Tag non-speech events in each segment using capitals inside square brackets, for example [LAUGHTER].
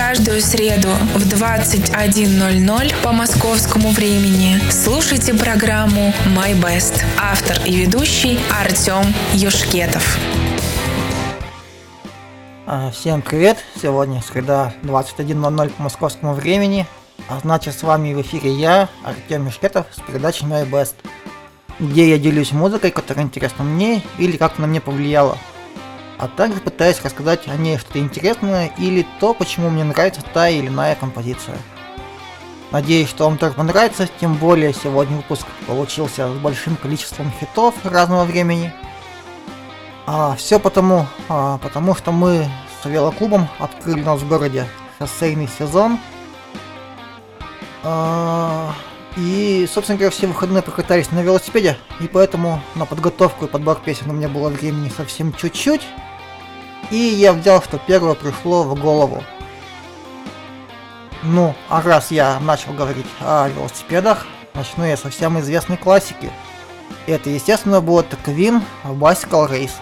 каждую среду в 21.00 по московскому времени слушайте программу «My Best». Автор и ведущий Артем Юшкетов. А, Всем привет! Сегодня среда 21.00 по московскому времени. А значит, с вами в эфире я, Артем Мишкетов, с передачей My Best, где я делюсь музыкой, которая интересна мне или как на мне повлияла. А также пытаюсь рассказать о ней что-то интересное или то, почему мне нравится та или иная композиция. Надеюсь, что вам тоже понравится, тем более сегодня выпуск получился с большим количеством хитов разного времени. А, все потому, а, потому что мы с велоклубом открыли у нас в городе шоссейный сезон. А, и, собственно говоря, все выходные прокатались на велосипеде, и поэтому на подготовку и подбор песен у меня было времени совсем чуть-чуть. И я взял, что первое пришло в голову. Ну, а раз я начал говорить о велосипедах, начну я со всем известной классики. Это, естественно, будет Queen Bicycle Race.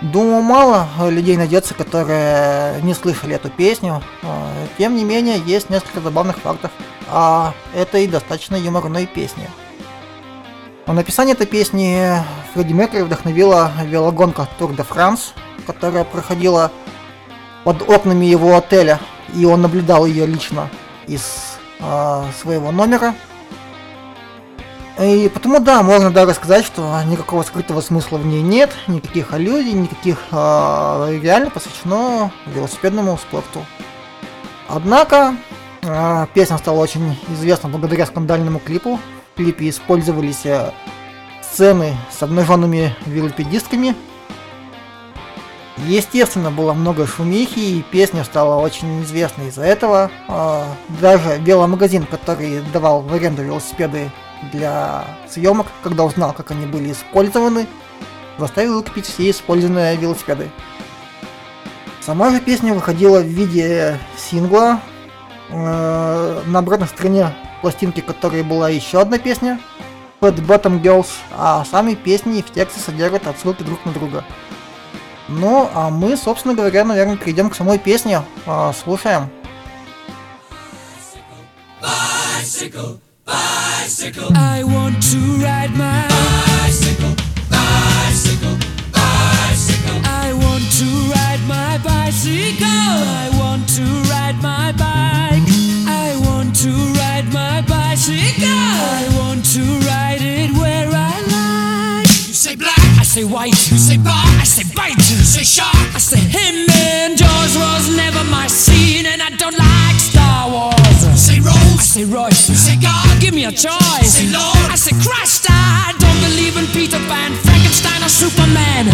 Думаю, мало людей найдется, которые не слышали эту песню. А, Тем не менее, есть несколько забавных фактов о этой достаточно юморной песне. На написание этой песни Фредди Меркьюри вдохновила велогонка Tour de France, которая проходила под окнами его отеля, и он наблюдал ее лично из а, своего номера. И потому да, можно даже сказать, что никакого скрытого смысла в ней нет, никаких аллюзий, никаких а, реально посвящено велосипедному спорту. Однако а, песня стала очень известна благодаря скандальному клипу. В клипе использовались сцены с обнаженными велосипедистками. Естественно, было много шумихи, и песня стала очень известной из-за этого. А, Даже веломагазин, который давал в аренду велосипеды для съемок, когда узнал, как они были использованы, заставил купить все использованные велосипеды. Сама же песня выходила в виде сингла. Э, На обратной стороне пластинки, которой была еще одна песня Fat Bottom Girls, а сами песни в тексте содержат отсылки друг на друга. Ну, а мы, собственно говоря, наверное, перейдем к самой песне. А, Слушаем. I want to ride my bicycle, bicycle, bicycle. I want to ride my bicycle. I want to ride my bike. I want to ride my bicycle. I want to ride it where I say white. you say bar, I say bite. you say shark. I say him and Jaws was never my scene, and I don't like Star Wars. You say I Rose, say Royce. you say God. Give me a choice. Say Lord. I say Christ. I don't believe in Peter Pan, Frankenstein, or Superman.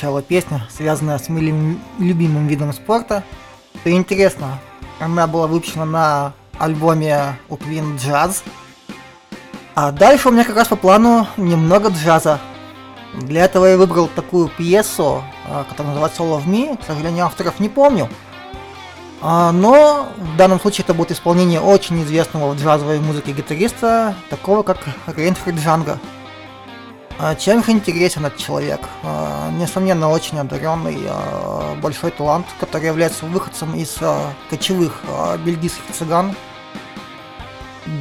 Прозвучала песня, связанная с моим любимым видом спорта. Что интересно, она была выпущена на альбоме у Queen Jazz. А дальше у меня как раз по плану немного джаза. Для этого я выбрал такую пьесу, а, которая называется All of Me. К сожалению, авторов не помню. А, Но в данном случае это будет исполнение очень известного в джазовой музыке гитариста, такого как Рейнфрид Джанго. А Чем же интересен этот человек? А, Несомненно, очень одаренный, а, большой талант, который является выходцем из кочевых бельгийских цыган.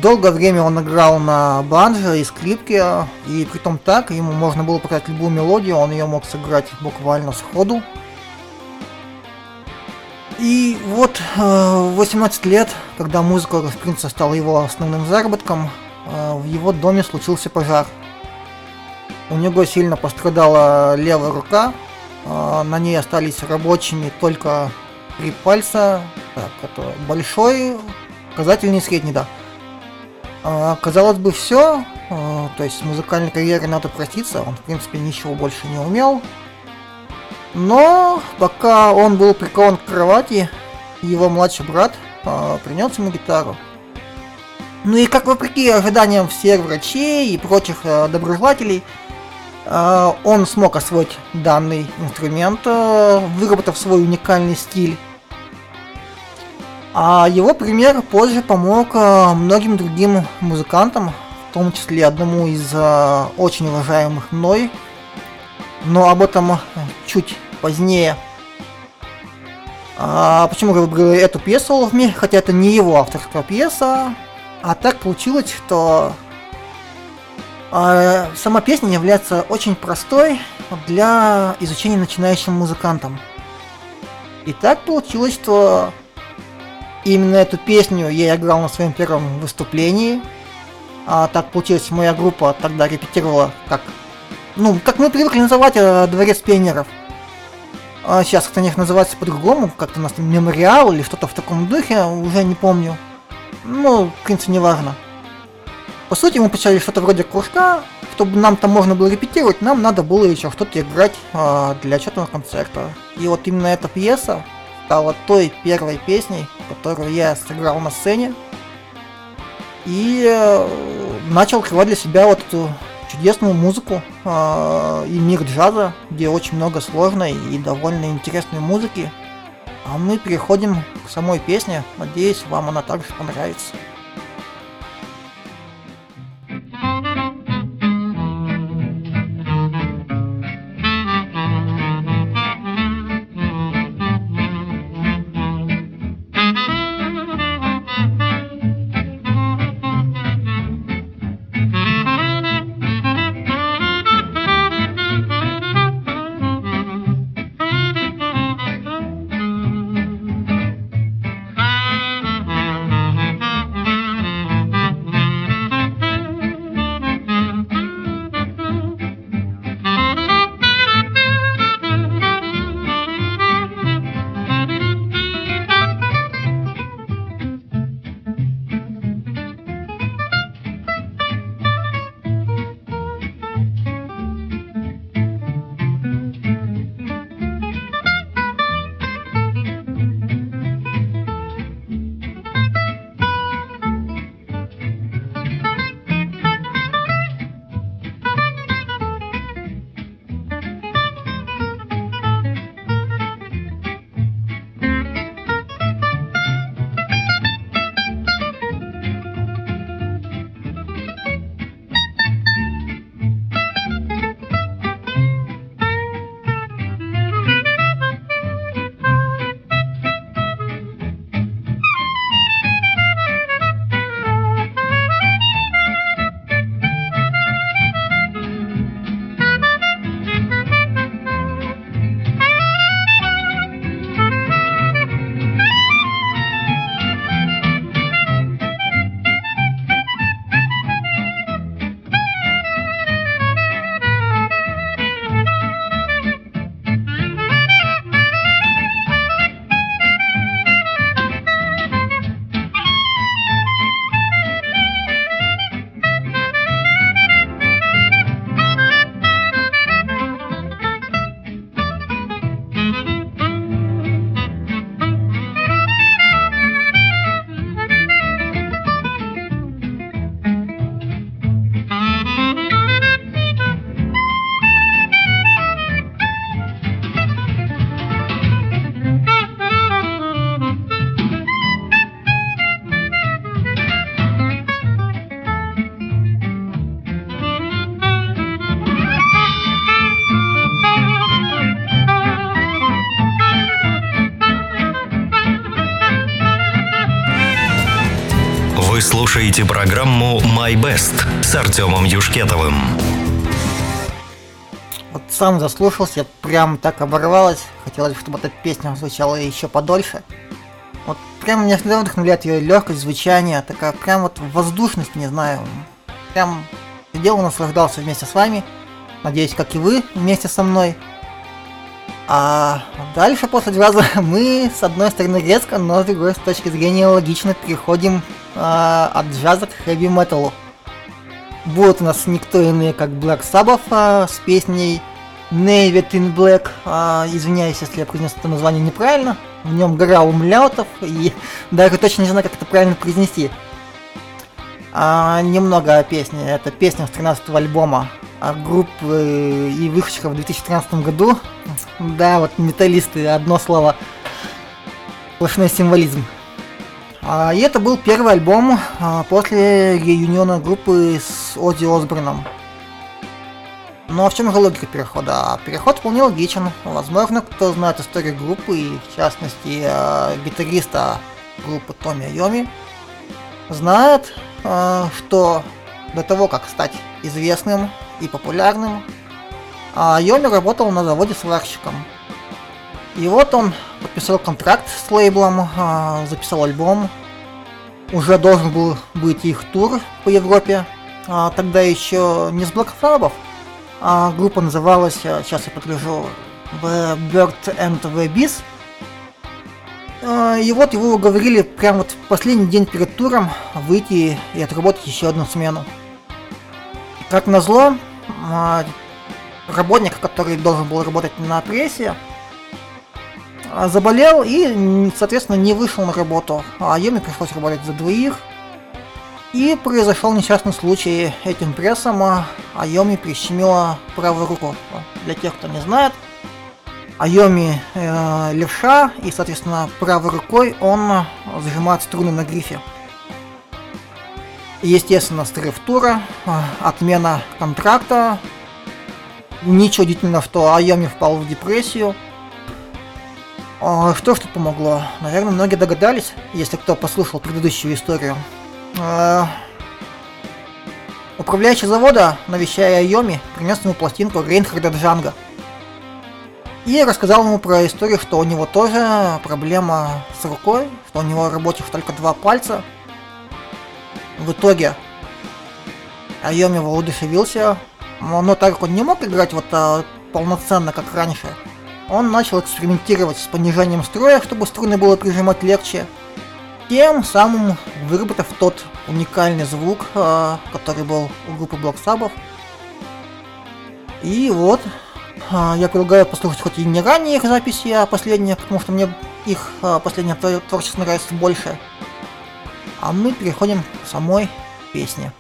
Долгое время он играл на банджо и скрипке, и при том так, ему можно было показать любую мелодию, он ее мог сыграть буквально сходу. И вот в 18 лет, когда музыка, в принципе, стала его основным заработком, в его доме случился пожар. У него сильно пострадала левая рука, а, на ней остались рабочими только три пальца, так, это большой, указательный и средний, да. А, Казалось бы, все, то есть с музыкальной карьерой надо проститься, он в принципе ничего больше не умел. Но пока он был прикован к кровати, его младший брат а, принес ему гитару. Ну и как вопреки ожиданиям всех врачей и прочих а, доброжелателей, а, он смог освоить данный инструмент, а, выработав свой уникальный стиль. А его пример позже помог а, многим другим музыкантам, в том числе одному из а, очень уважаемых мной, но об этом а, чуть позднее. А почему я выбрал эту пьесу Me, хотя это не его авторская пьеса, а так получилось, что а, сама песня является очень простой для изучения начинающим музыкантам. И так получилось, что именно эту песню я играл на своем первом выступлении. А так получилось, моя группа тогда репетировала как... Ну, как мы привыкли называть э, Дворец пионеров. А сейчас как-то них называется по-другому, как-то у нас мемориал или что-то в таком духе, уже не помню. Ну, в принципе, не важно. По сути, мы почали что-то вроде кружка, чтобы нам там можно было репетировать, нам надо было еще что-то играть а, для отчетного концерта. И вот именно эта пьеса стала той первой песней, которую я сыграл на сцене. И э, начал открывать для себя вот эту чудесную музыку а, и мир джаза, где очень много сложной и довольно интересной музыки. А мы переходим к самой песне. Надеюсь, вам она также понравится. Слушаете программу My Best с Артемом Юшкетовым. Вот сам заслушался, прям так оборвалось. Хотелось, чтобы эта песня звучала еще подольше. Вот прям меня всегда вдохновляет ее легкость звучания, такая прям вот воздушность, не знаю. Прям сидел и наслаждался вместе с вами. Надеюсь, как и вы вместе со мной. А дальше после джаза [LAUGHS] мы с одной стороны резко, но с другой с точки зрения логично переходим а, от джаза к хэви-металу. Будут у нас никто иные, как Black Sabbath а, с песней Naked in Black. А, извиняюсь, если я произнес это название неправильно. В нем гора умляутов, и [LAUGHS] даже точно не знаю, как это правильно произнести. А, немного о песне. Это песня с 13 альбома а, группы и выходчика в 2013 году. Да, вот металлисты, одно слово. Сплошной символизм. А, и это был первый альбом а, после реюниона группы с Оззи Осборном. Но в чем же логика перехода? А Переход вполне логичен. Возможно, кто знает историю группы, и в частности а, гитариста группы Томми Айоми, знает, а, что до того, как стать известным и популярным, а Йоми работал на заводе сварщиком. И вот он подписал контракт с лейблом, а, записал альбом. Уже должен был быть их тур по Европе. А, тогда еще не с Black а группа называлась, а, сейчас я подгляжу, The Bird and the Bees. И вот его уговорили прямо вот в последний день перед туром выйти и отработать еще одну смену. Как назло, работник, который должен был работать на прессе, заболел и, соответственно, не вышел на работу. А Йоми пришлось работать за двоих. И произошел несчастный случай этим прессом, а Айоми прищемила правую руку. Для тех, кто не знает, Айоми э, левша, и, соответственно, правой рукой он зажимает струны на грифе. Естественно, срыв тура, э, отмена контракта. Ничего удивительного, что Айоми впал в депрессию. А, Что ж тут помогло? Наверное, многие догадались, если кто послушал предыдущую историю. А, Управляющий завода, навещая Айоми, принес ему пластинку Рейнхарда Джанга. И рассказал ему про историю, что у него тоже проблема с рукой, что у него рабочих только два пальца. В итоге Айоми воодушевился, но так как он не мог играть вот а, полноценно, как раньше, он начал экспериментировать с понижением строя, чтобы струны было прижимать легче, тем самым выработав тот уникальный звук, а, который был у группы Sabbath. И вот, а, я предлагаю послушать хоть и не ранние их записи, а последние, потому что мне их а, последнее твор- творчество нравится больше. А мы переходим к самой песне.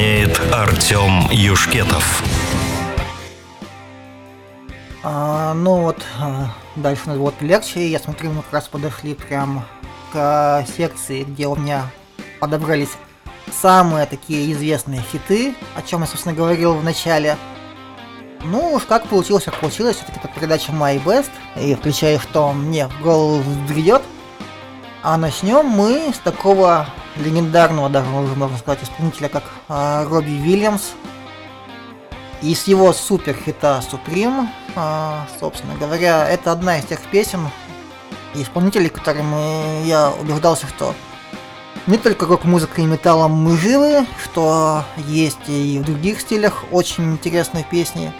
Исполняет Артем Юшкетов. А, ну вот, а, дальше у нас вот легче. Я смотрю, мы как раз подошли прям к секции, где у меня подобрались самые такие известные хиты, о чем я, собственно, говорил в начале. Ну уж как получилось, как получилось, все-таки это передача My Best, и включая, что мне в голову взбредет. А начнем мы с такого легендарного, даже уже можно сказать, исполнителя, как а, Робби Вильямс, и с его супер хита Supreme, а, собственно говоря, это одна из тех песен и исполнителей, которыми я убеждался, что не только рок-музыкой и металлом мы живы, что есть и в других стилях очень интересные песни.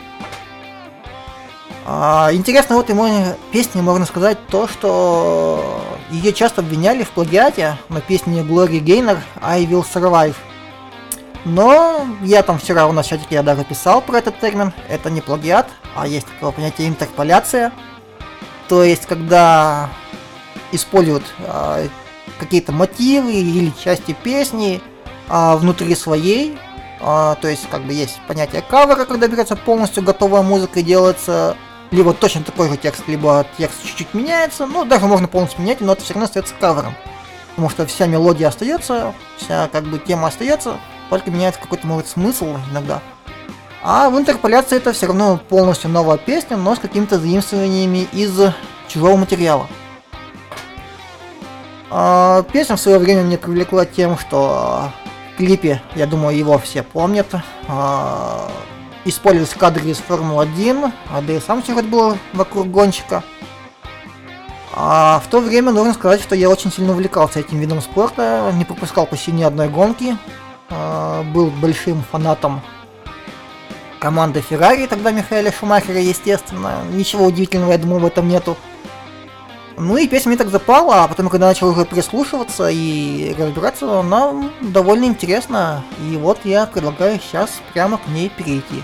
А, интересно вот ему песни можно сказать то, что ее часто обвиняли в плагиате на песне Глори Гейнер I Will Survive. Но я там вчера у нас в чатике я даже писал про этот термин. Это не плагиат, а есть такое понятие интерполяция. То есть, когда используют а, какие-то мотивы или части песни а, внутри своей. А, то есть, как бы есть понятие кавера, когда берется полностью готовая музыка и делается либо точно такой же текст, либо текст чуть-чуть меняется. Ну, даже можно полностью менять, но это все равно остается кавером. Потому что вся мелодия остается, вся как бы тема остается, только меняется какой-то, может, смысл иногда. А в интерполяции это все равно полностью новая песня, но с какими-то заимствованиями из чужого материала. А, песня в свое время меня привлекла тем, что в клипе, я думаю, его все помнят, а, использовались кадры из Формулы-1, а да и сам сюжет был вокруг гонщика. А в то время нужно сказать, что я очень сильно увлекался этим видом спорта, не пропускал почти ни одной гонки, а, был большим фанатом команды Феррари, тогда Михаэля Шумахера, естественно. Ничего удивительного, я думаю, в этом нету. Ну и песня мне так запала, а потом, когда начал уже прислушиваться и разбираться, она довольно интересна. И вот я предлагаю сейчас прямо к ней перейти.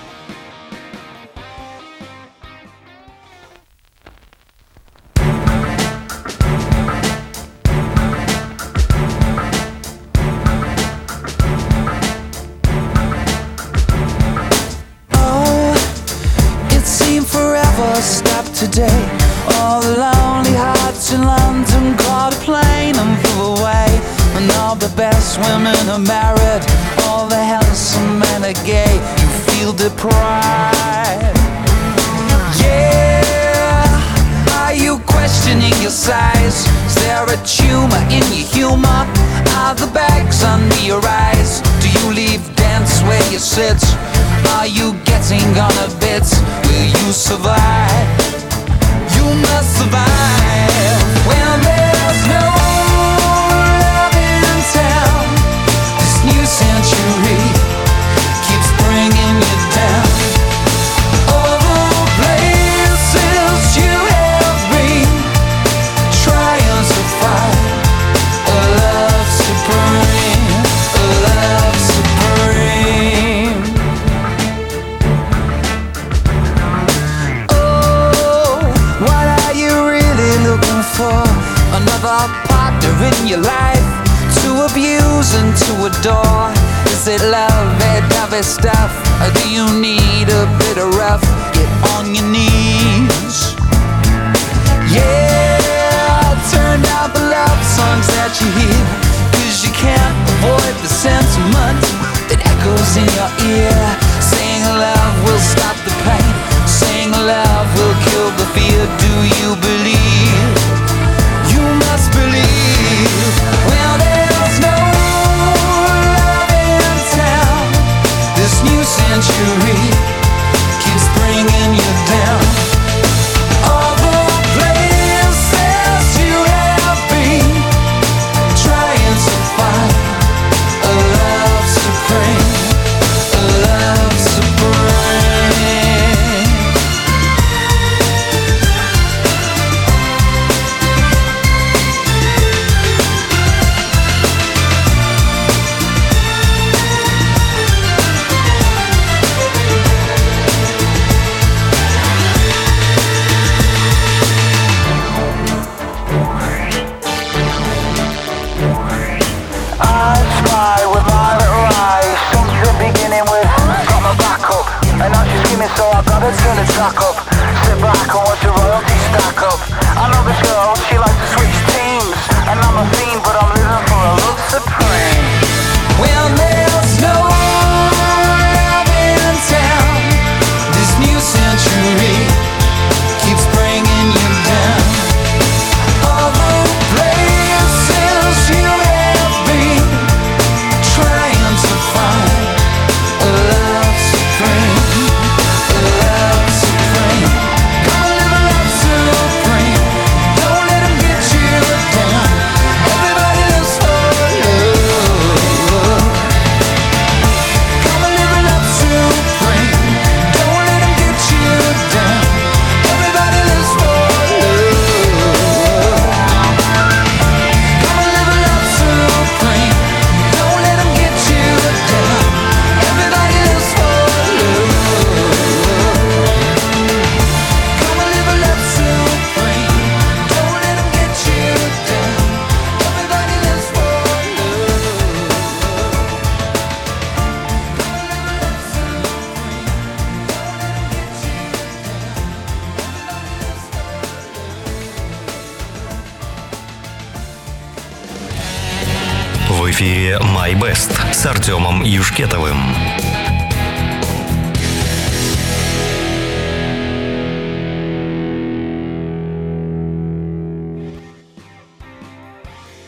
«My Best» с Артемом Юшкетовым.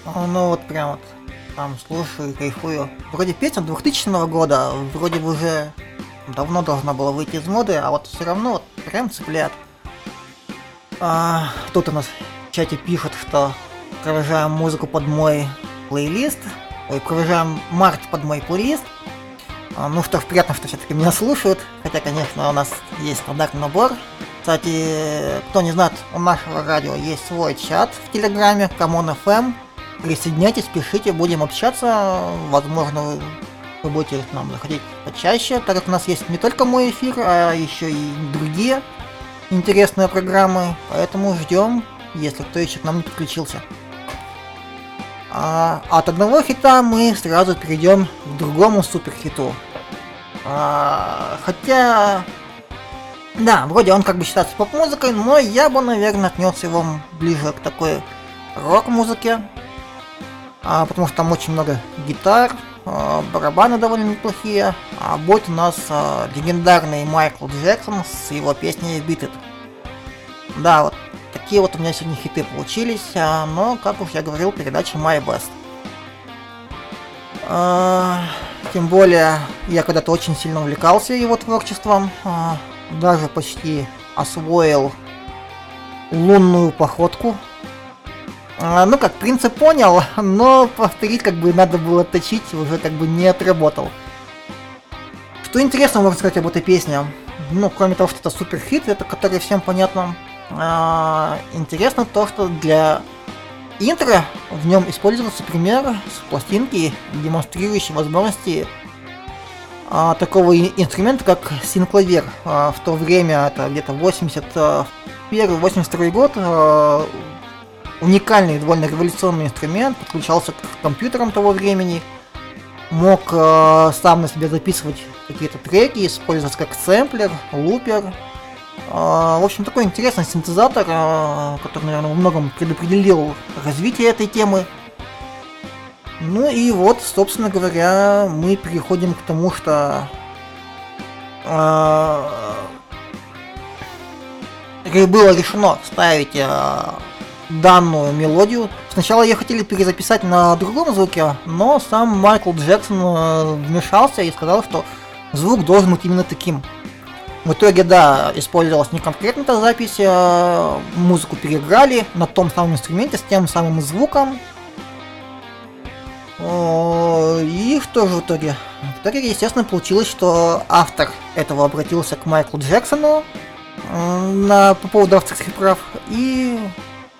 А, Ну вот прям вот там слушаю, кайфую. Вроде песня 2000 года, вроде бы уже давно должна была выйти из моды, а вот все равно вот прям цепляет. А, тут у нас в чате пишут, что провожаем музыку под мой плейлист. Провожаем март под мой плейлист. А, ну что ж, приятно, что все-таки меня слушают. Хотя, конечно, у нас есть стандартный набор. Кстати, кто не знает, у нашего радио есть свой чат в Телеграме, Камон FM. Присоединяйтесь, пишите, будем общаться. Возможно, вы будете к нам заходить почаще, так как у нас есть не только мой эфир, а еще и другие интересные программы. Поэтому ждем, если кто еще к нам не подключился. А, от одного хита мы сразу перейдем к другому суперхиту. А, хотя, да, вроде он как бы считается поп-музыкой, но я бы, наверное, отнес его ближе к такой рок-музыке. А, потому что там очень много гитар, а, барабаны довольно неплохие. А будет у нас а, легендарный Майкл Джексон с его песней Beat It. Да, вот такие вот у меня сегодня хиты получились, а, но, как уж я говорил, передача My Best. А, тем более, я когда-то очень сильно увлекался его творчеством, а, даже почти освоил лунную походку. Ну как, принцип понял, но повторить как бы надо было точить, уже как бы не отработал. Что интересно можно сказать об этой песне? Ну, кроме того, что это супер хит, это который всем понятно, интересно то, что для интро в нем использовался пример с пластинки, демонстрирующий возможности а, такого инструмента, как синклавер. А, в то время, это где-то 81-82 год, а, уникальный, довольно революционный инструмент, подключался к компьютерам того времени, мог а, сам на себя записывать какие-то треки, использоваться как сэмплер, лупер, а, В общем, такой интересный синтезатор, а, который, наверное, во многом предопределил развитие этой темы. Ну и вот, собственно говоря, мы переходим к тому, что а, было решено ставить а, данную мелодию. Сначала ее хотели перезаписать на другом звуке, но сам Майкл Джексон а, вмешался и сказал, что звук должен быть именно таким. В итоге, да, использовалась не конкретно эта запись, а музыку переиграли на том самом инструменте с тем самым звуком. И что же в итоге? В итоге, естественно, получилось, что автор этого обратился к Майклу Джексону э, на, по поводу авторских прав. И,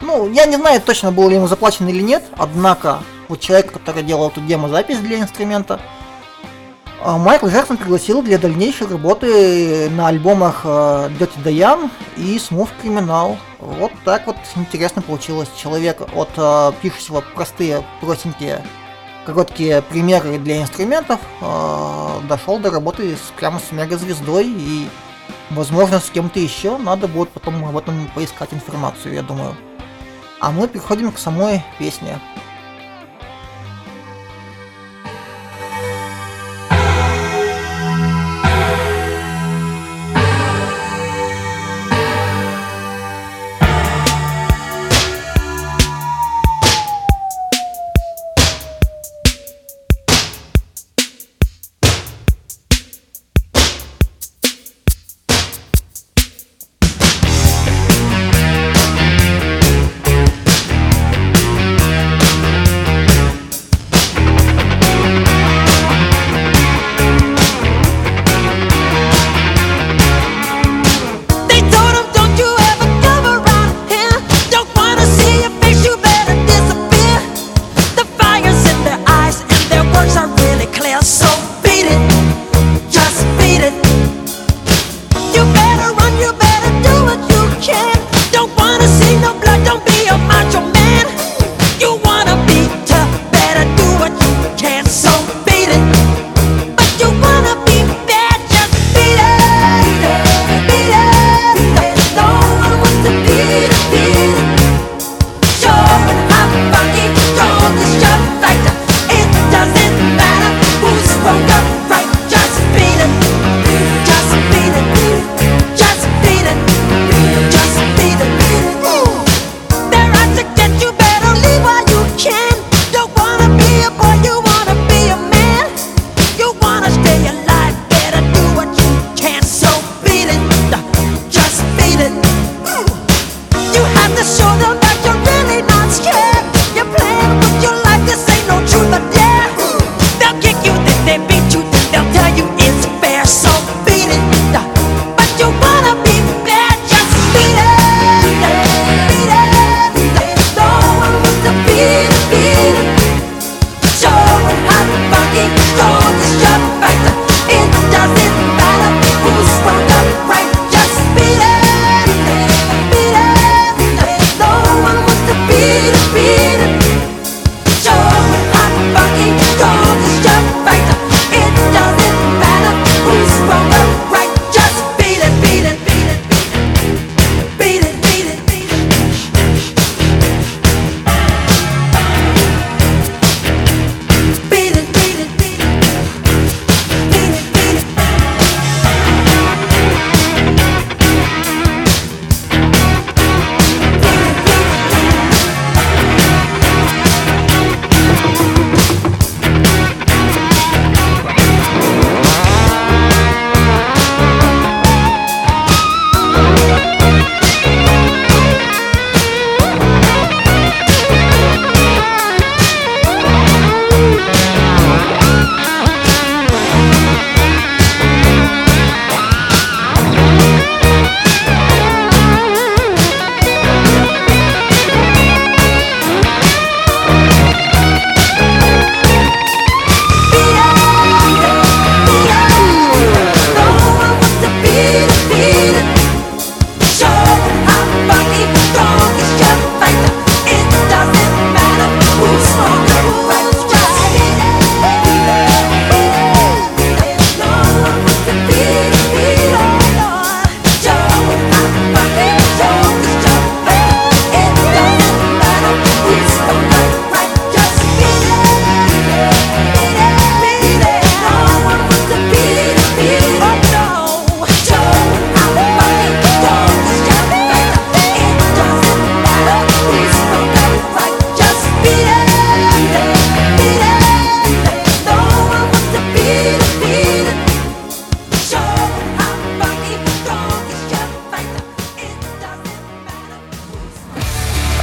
ну, я не знаю точно, было ли ему заплачено или нет, однако вот человек, который делал эту демо-запись для инструмента, Майкл Джексон пригласил для дальнейшей работы на альбомах э, Dirty Diane и Smooth Criminal. Вот так вот интересно получилось. Человек от э, пишущего простые, простенькие, короткие примеры для инструментов дошел до работы с, прямо с мегазвездой и, возможно, с кем-то еще. Надо будет потом об этом поискать информацию, я думаю. А мы переходим к самой песне.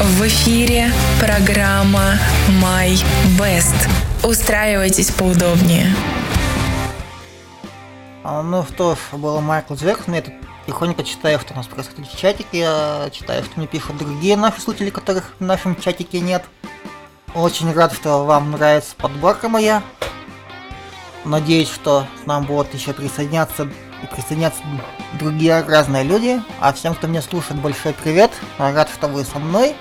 В эфире программа My Best. Устраивайтесь поудобнее. А, Ну что ж, был Майкл Джексон, я тут тихонько читаю, что у нас происходит в чатике, я читаю, что мне пишут другие наши слушатели, которых в нашем чатике нет. Очень рад, что вам нравится подборка моя. Надеюсь, что нам будут еще присоединяться и присоединяться другие разные люди. А всем, кто меня слушает, большой привет. Рад, что вы со мной.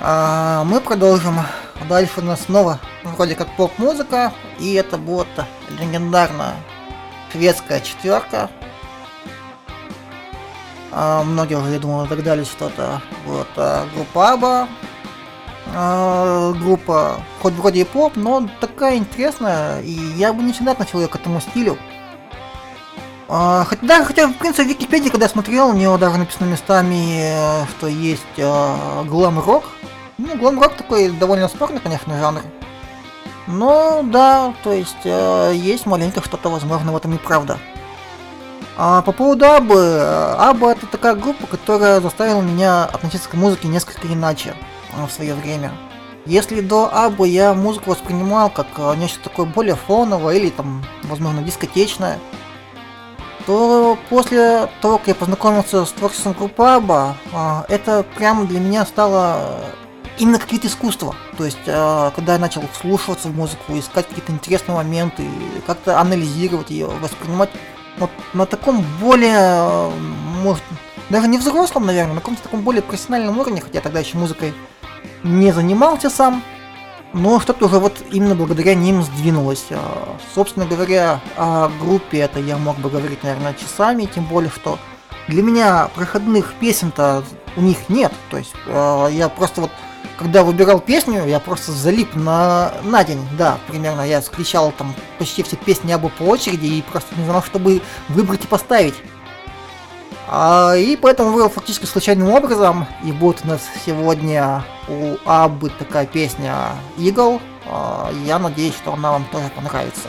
А, мы продолжим. Дальше у нас снова вроде как поп-музыка. И это будет легендарная шведская четверка. А, многие уже, я думаю, догадались, что это будет а, группа Аба. А, группа, хоть вроде и поп, но такая интересная, и я бы не всегда относил ее к этому стилю. А, хотя, да, хотя, в принципе, в Википедии, когда я смотрел, у него даже написано местами, э, что есть э, глэм-рок. Ну, глэм-рок такой довольно спорный, конечно, жанр. Но, да, то есть, э, есть маленько что-то, возможно, в этом и правда. А по поводу Абы, Аба это такая группа, которая заставила меня относиться к музыке несколько иначе в свое время. Если до Абы я музыку воспринимал как нечто такое более фоновое или там, возможно, дискотечное, то после того, как я познакомился с творчеством группы Аба, а, это прямо для меня стало э, именно как вид искусства. То есть, э, когда я начал вслушиваться в музыку, искать какие-то интересные моменты, как-то анализировать ее, воспринимать вот на таком более, э, может, даже не взрослом, наверное, на каком-то таком более профессиональном уровне, хотя тогда еще музыкой не занимался сам, но что-то уже вот именно благодаря ним сдвинулось. А, Собственно говоря, о группе это я мог бы говорить, наверное, часами, тем более, что для меня проходных песен-то у них нет. То есть э, я просто вот, когда выбирал песню, я просто залип на, на день, да, примерно. Я скричал там почти все песни Абы по очереди и просто не знал, чтобы выбрать и поставить. А, и поэтому выбрал фактически случайным образом. И будет у нас сегодня у Абы такая песня Eagle. А, я надеюсь, что она вам тоже понравится.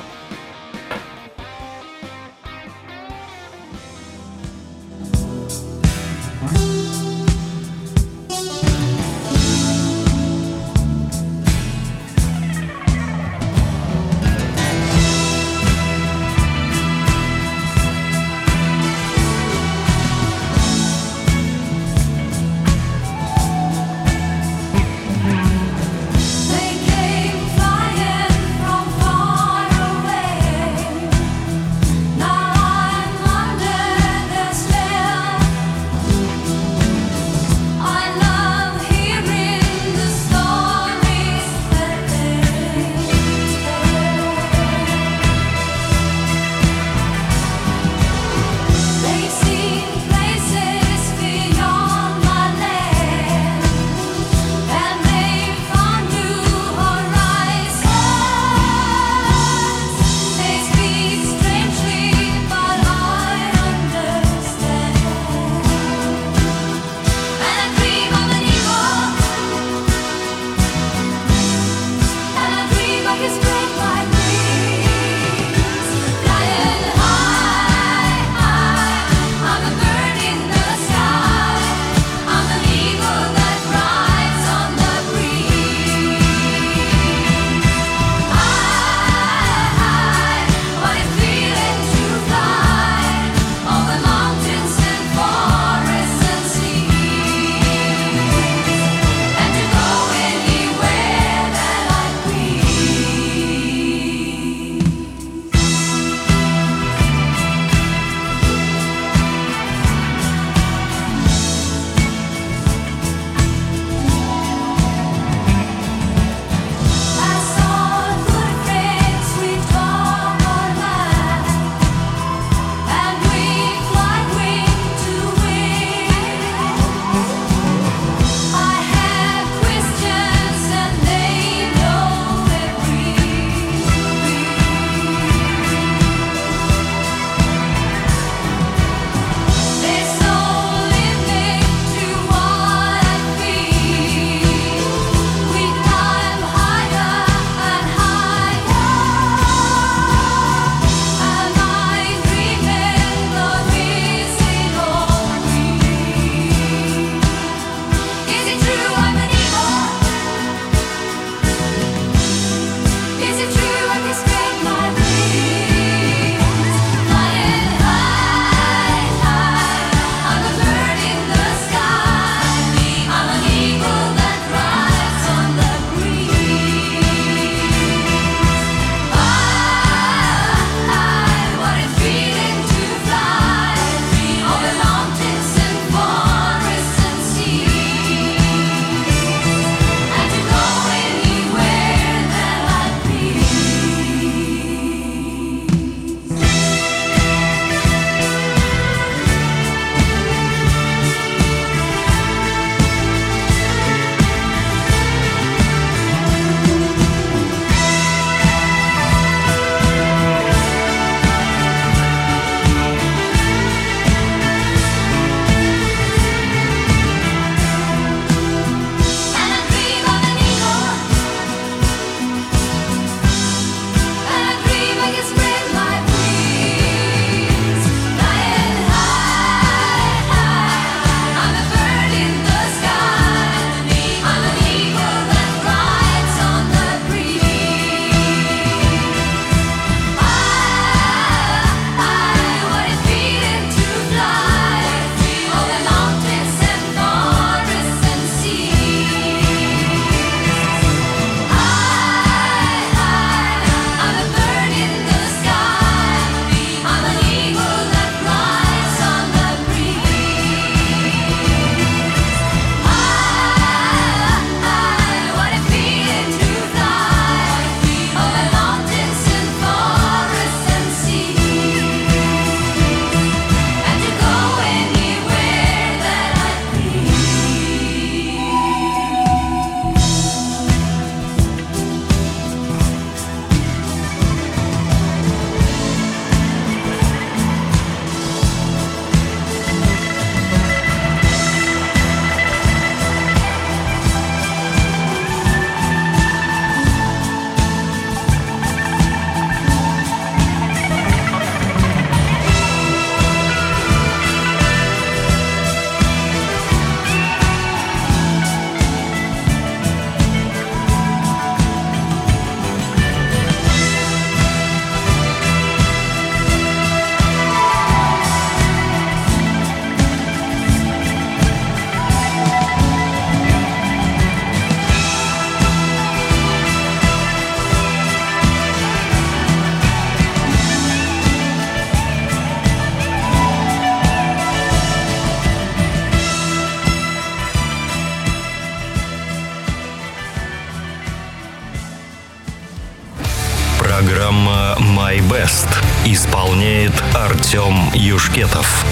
Исполняет Артем Юшкетов.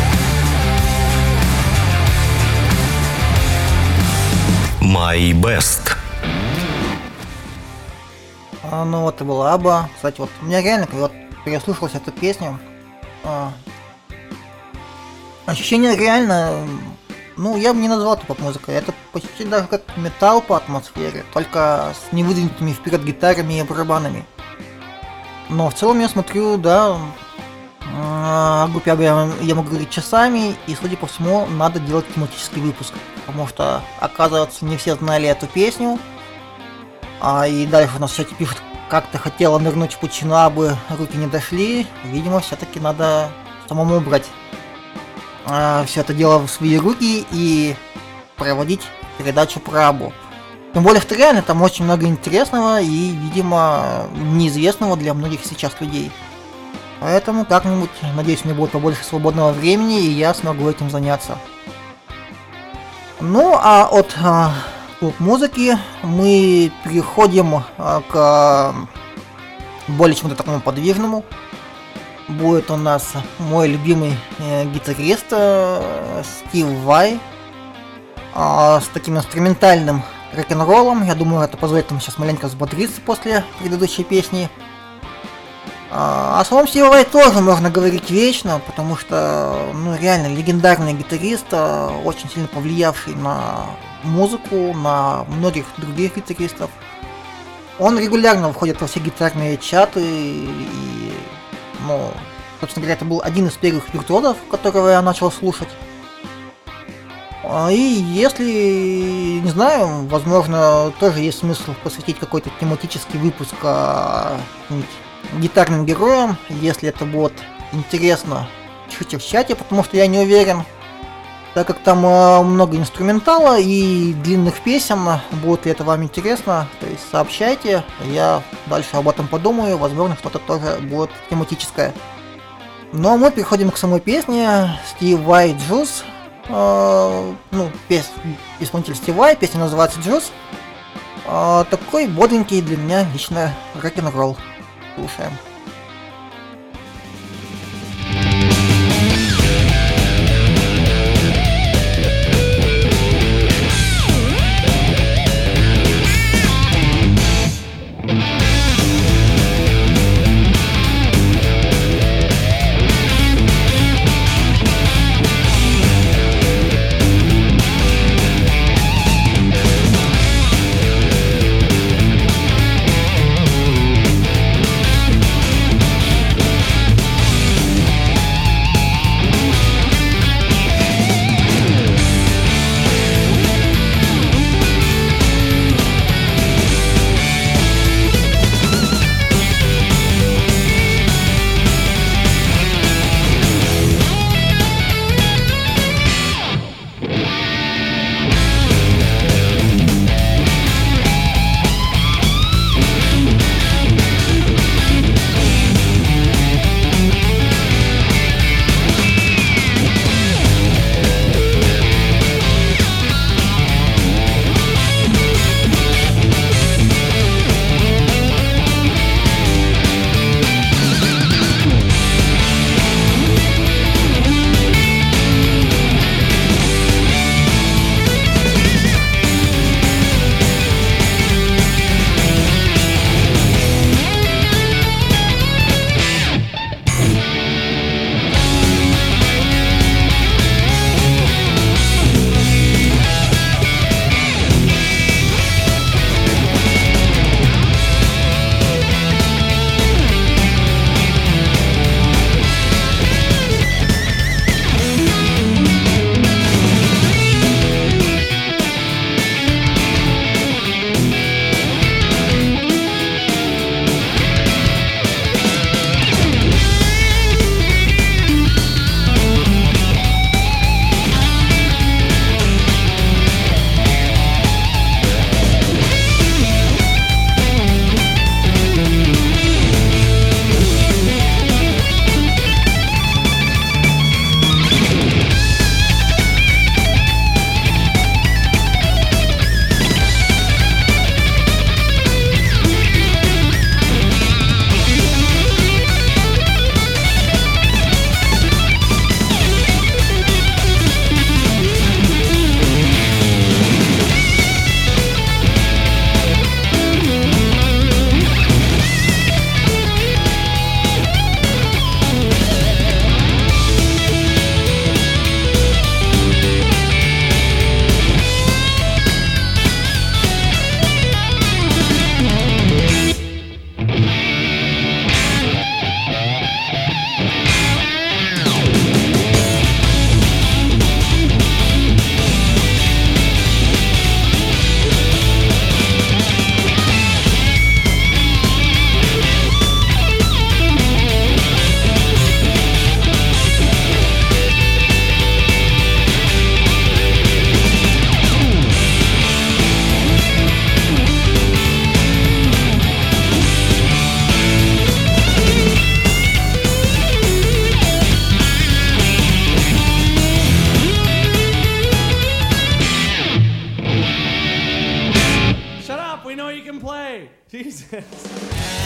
My Best. А, ну вот и была Аба. Кстати, вот у меня реально, когда вот переслушалась эту песню, а, ощущение реально, ну я бы не назвал это поп-музыкой, это почти даже как металл по атмосфере, только с невыдвинутыми вперед гитарами и барабанами. Но в целом я смотрю, да, а, о группе Аба я, я могу говорить часами, и, судя по всему, надо делать тематический выпуск, потому что, оказывается, не все знали эту песню, а и дальше у нас в чате пишут, как ты хотела нырнуть в пучину Абы, руки не дошли. Видимо, все-таки надо самому брать все это дело в свои руки и проводить передачу про Абу. Тем более, что реально там очень много интересного и, видимо, неизвестного для многих сейчас людей. Поэтому как-нибудь, надеюсь, меня будет побольше свободного времени, и я смогу этим заняться. Ну, а от а, поп-музыки мы переходим а, к а, более чему-то такому подвижному. Будет у нас мой любимый э, гитарист э, Стив Вай а, с таким инструментальным рок-н-роллом. Я думаю, это позволит нам сейчас маленько взбодриться после предыдущей песни. А, о самом Стиве тоже можно говорить вечно, потому что, ну, реально, легендарный гитарист, а, очень сильно повлиявший на музыку, на многих других гитаристов. Он регулярно входит во все гитарные чаты и, ну, собственно говоря, это был один из первых виртуозов, которого я начал слушать. А, И если, не знаю, возможно, тоже есть смысл посвятить какой-то тематический выпуск а, гитарным героям, если это будет интересно, пишите в чате, потому что я не уверен, так как там э, много инструментала и длинных песен, будет ли это вам интересно, то есть сообщайте, я дальше об этом подумаю, возможно, что-то тоже будет тематическое. Ну а мы переходим к самой песне Стив Вай Джуз. Э, ну, пес, исполнитель Стив Вай, песня называется Джуз. Э, такой бодренький для меня лично рок-н-ролл. Слушаем.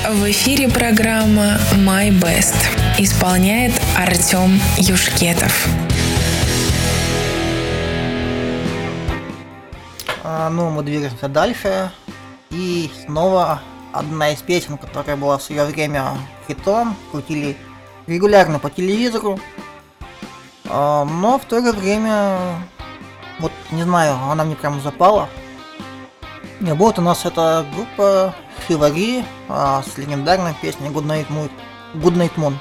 В эфире программа My Best. Исполняет Артем Юшкетов. А, ну, мы двигаемся дальше. И снова одна из песен, которая была в свое время хитом, крутили регулярно по телевизору. А, но в то же время, вот не знаю, она мне прям запала. И вот у нас эта группа Хивари а, с легендарной песней Good Night Moon.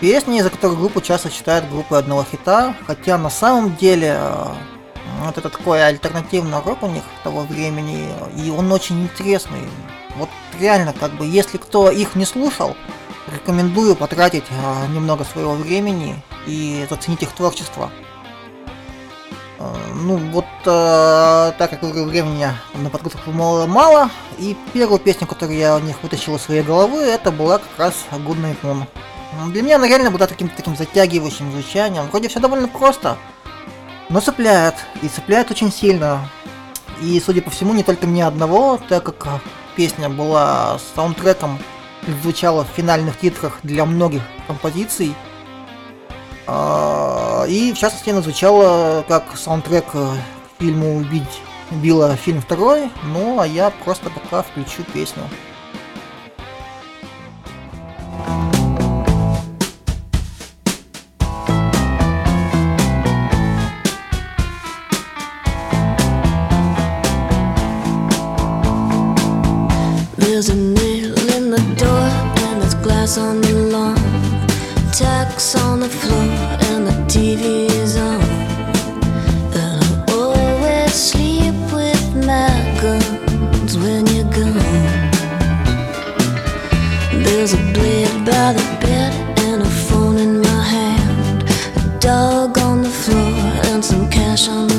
Песня, из-за которой группу часто считают группой одного хита, хотя на самом деле а, вот это такой альтернативный рок у них того времени, и он очень интересный. Вот реально, как бы, если кто их не слушал, рекомендую потратить а, немного своего времени и заценить их творчество. А, ну вот, а, так как времени на подготовку было мало, и первую песню, которую я у них вытащил из своей головы, это была как раз Good Night Moon. Для меня она реально была таким, таким затягивающим звучанием. Вроде все довольно просто, но цепляет. И цепляет очень сильно. И, судя по всему, не только мне одного, так как песня была саундтреком, звучала в финальных титрах для многих композиций. А, И, в частности, она звучала как саундтрек фильму «Убить Билла» фильм второй. Ну, а я просто пока включу песню. There's There's a blade by the bed and a phone in my hand. A dog on the floor and some cash on the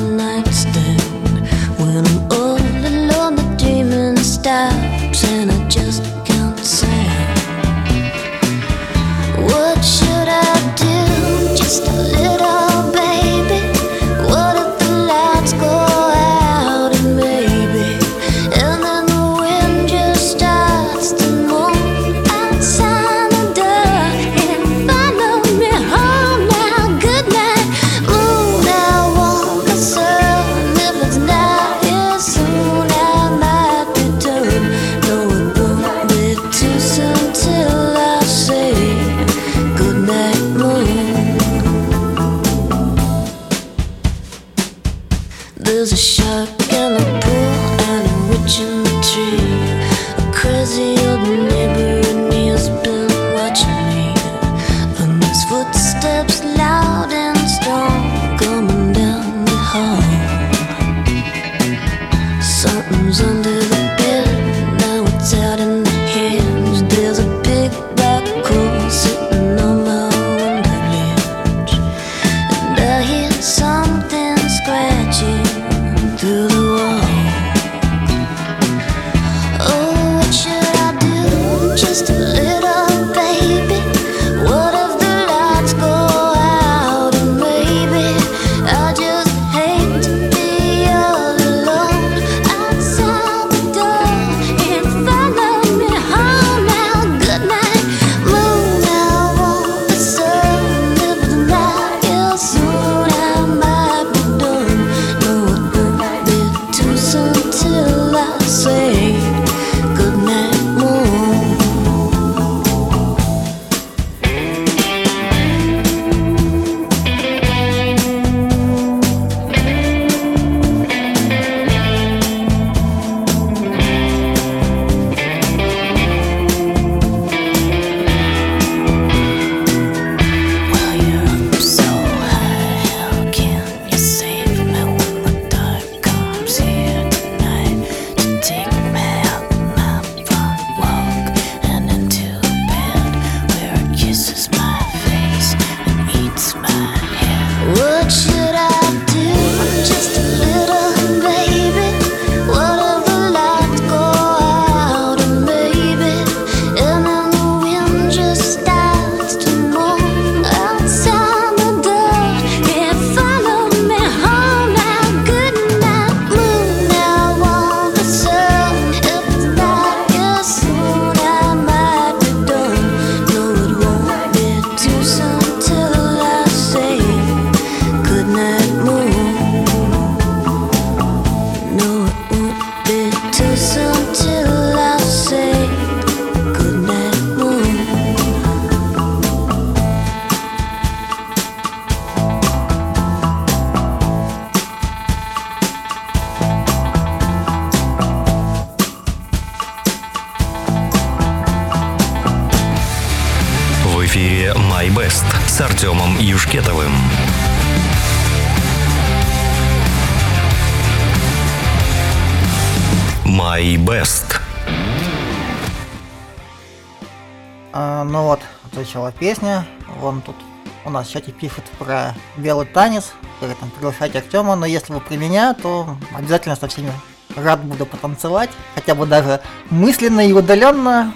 песня. Вон тут у нас в чате пишут про белый танец. При этом приглашать Артема, но если вы при меня, то обязательно со всеми рад буду потанцевать. Хотя бы даже мысленно и удаленно.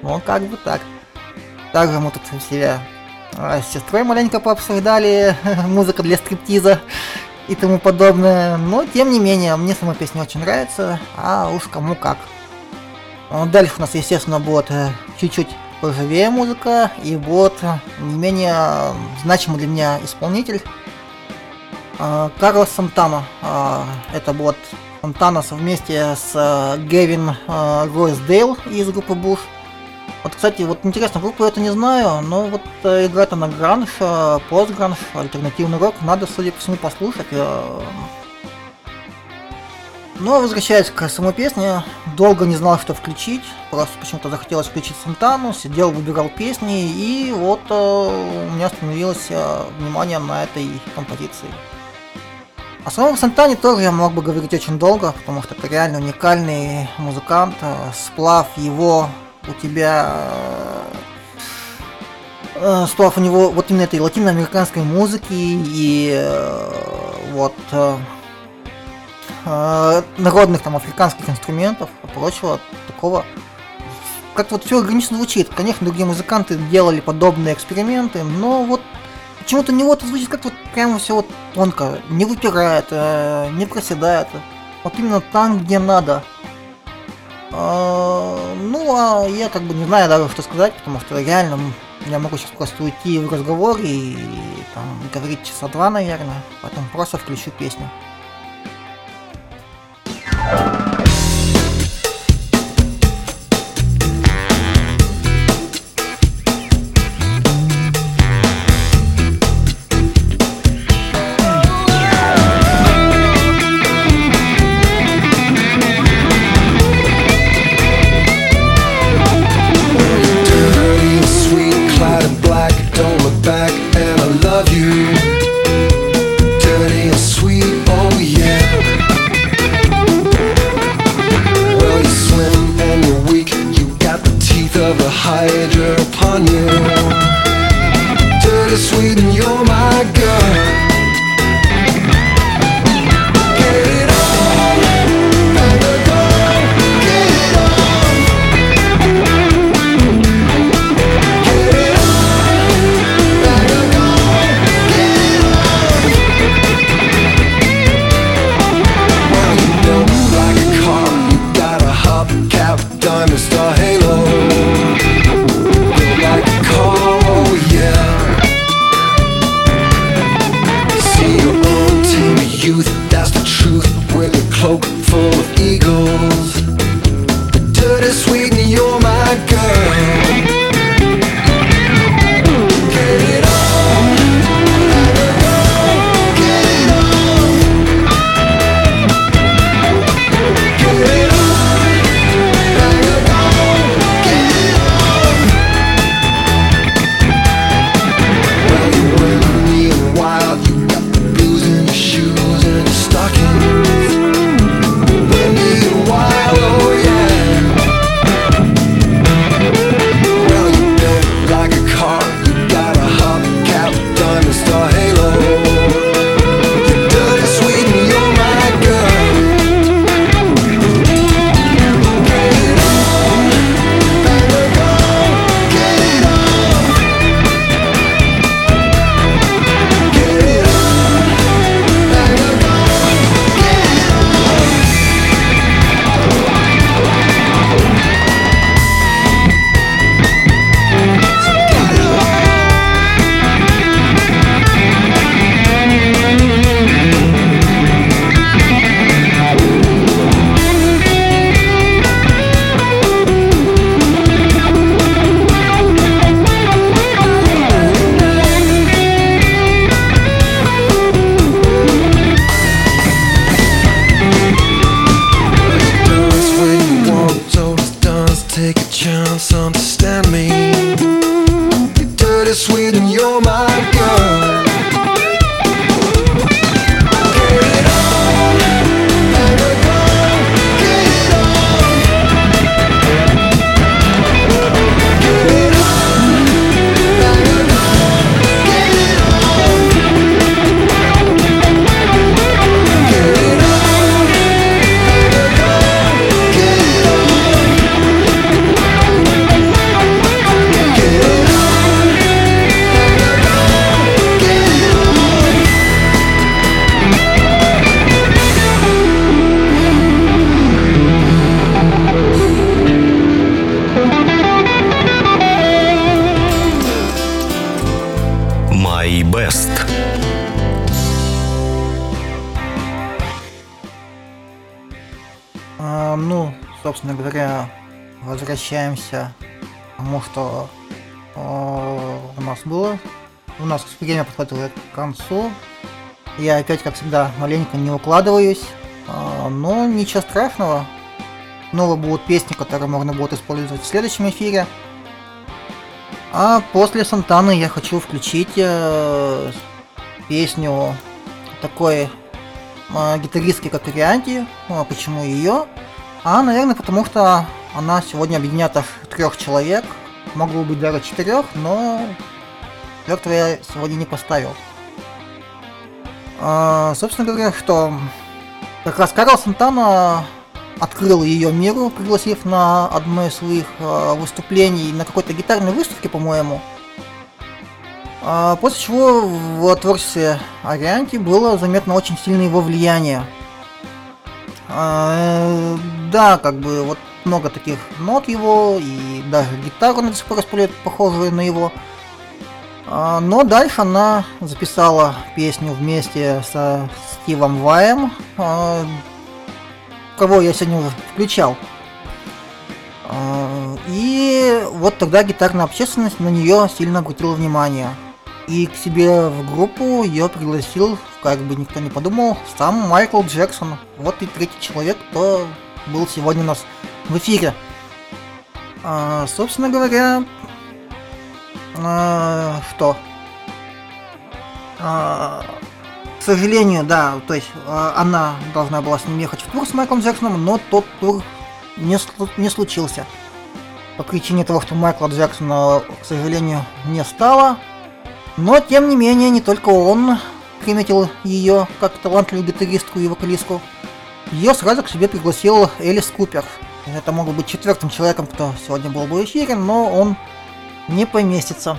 Ну, как бы так. Также мы тут себя а, с сестрой маленько пообсуждали [LAUGHS] музыка для стриптиза и тому подобное. Но, тем не менее, мне сама песня очень нравится, а уж кому как. А Дальше у нас, естественно, будет э, чуть-чуть поживее музыка, и будет э, не менее э, значимый для меня исполнитель э, Карлос Сантана. Это будет Сантана совместе с Гевин Ройсдейл из группы Буш. Вот, кстати, вот интересно, группу я это не знаю, но вот играет она гранж, постгранж, альтернативный рок, надо, судя по всему, послушать. Э. Но возвращаясь к самой песне, долго не знал, что включить, просто почему-то захотелось включить Сантану, сидел, выбирал песни, и вот э, у меня остановилось э, внимание на этой композиции. О самом Сантане тоже я мог бы говорить очень долго, потому что это реально уникальный музыкант, э, сплав его у тебя э, сплав у него вот именно этой латиноамериканской музыки и э, вот э, э, народных там африканских инструментов и прочего такого как вот все органично звучит. Конечно, другие музыканты делали подобные эксперименты, но вот почему-то у него это звучит как вот прямо все вот тонко, не выпирает, э, не проседает. Вот именно там, где надо. А, ну, а я как бы не знаю даже, что сказать, потому что реально я могу сейчас просто уйти в разговор и, там говорить часа два, наверное, поэтому просто включу песню. К тому, что у нас было. У нас время подходило к концу. Я опять, как всегда, маленько не укладываюсь. А, но ничего страшного. Снова будут песни, которые можно будет использовать в следующем эфире. А после Сантаны я хочу включить э, песню такой э, гитаристки, как Рианти. А почему ее? А, наверное, потому что она сегодня объединяет аж трех человек. Могло быть даже четырех, но четвертого я сегодня не поставил. А, собственно говоря, что как раз Карл Сантана открыл ее миру, пригласив на одно из своих э, выступлений на какой-то гитарной выставке, по-моему. А, после чего в творчестве Арианти было заметно очень сильное его влияние. А, да, как бы вот много таких нот его, и даже гитару она до сих пор использует, похожую на его. А, но дальше она записала песню вместе со Стивом Ваем, а, кого я сегодня уже включал. А, И вот тогда гитарная общественность на нее сильно обратила внимание. И к себе в группу ее пригласил, как бы никто не подумал, сам Майкл Джексон. Вот и третий человек, кто был сегодня у нас в эфире. А, собственно говоря, а, что? А, к сожалению, да, то есть а, она должна была с ним ехать в тур с Майклом Джексоном, но тот тур не, не случился. По причине того, что Майкла Джексона, к сожалению, не стало. Но, тем не менее, не только он приметил ее как талантливую гитаристку и вокалистку. Ее сразу к себе пригласил Элис Купер. Это мог быть четвертым человеком, кто сегодня был бы в эфире, но он не поместится.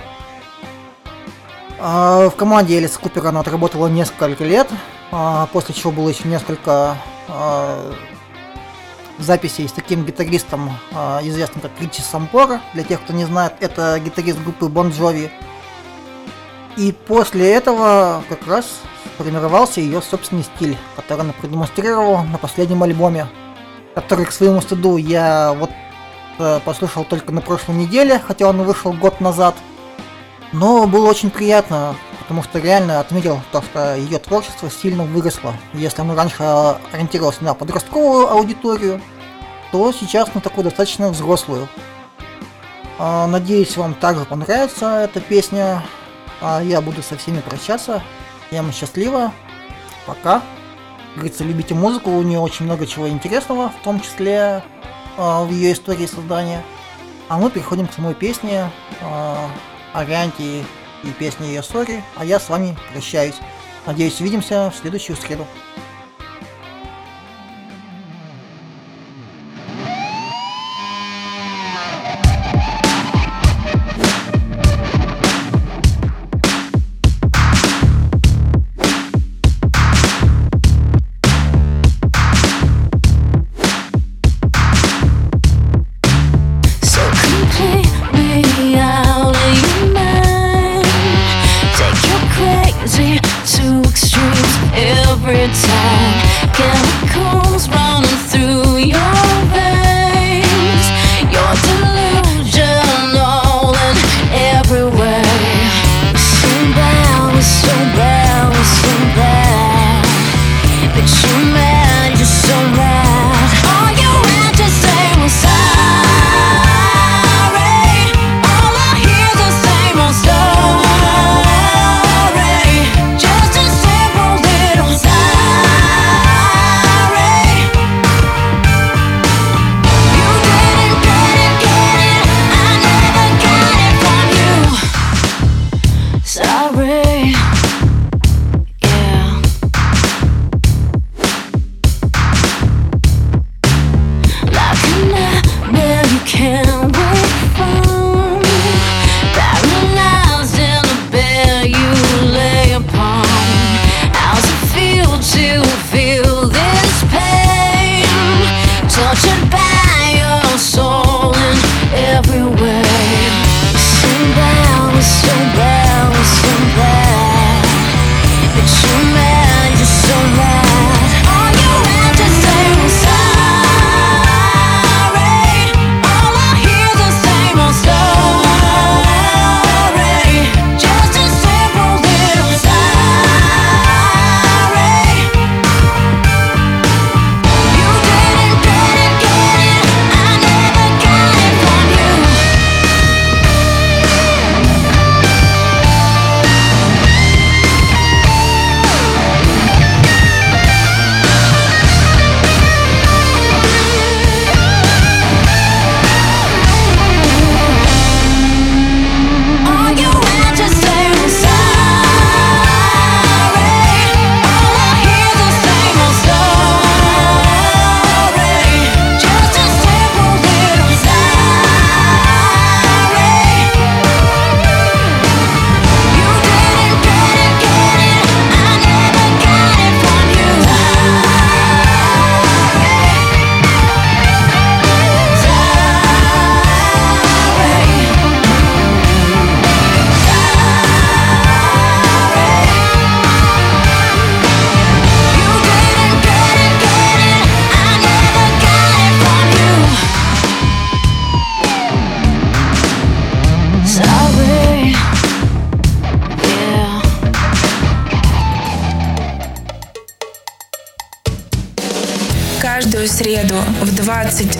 А, В команде Элис Купер она отработала несколько лет, а, после чего было еще несколько а, записей с таким гитаристом, известным как Ричи Сампора. Для тех, кто не знает, это гитарист группы Бон Джови. И после этого как раз сформировался ее собственный стиль, который она продемонстрировала на последнем альбоме, который, к своему стыду, я вот э, послушал только на прошлой неделе, хотя он вышел год назад. Но было очень приятно, потому что реально отметил то, что ее творчество сильно выросло. Если оно раньше ориентировалось на подростковую аудиторию, то сейчас на такую достаточно взрослую. А, Надеюсь, вам также понравится эта песня. А я буду со всеми прощаться. Всем счастливо. Пока. Говорится, любите музыку, у нее очень много чего интересного, в том числе а, в ее истории создания. А мы переходим к самой песне а, Арианти и песне ее Сори, а я с вами прощаюсь. Надеюсь, увидимся в следующую среду.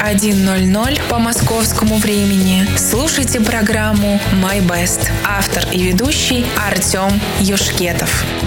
21.00 по московскому времени слушайте программу «My Best». Автор и ведущий Артем Юшкетов.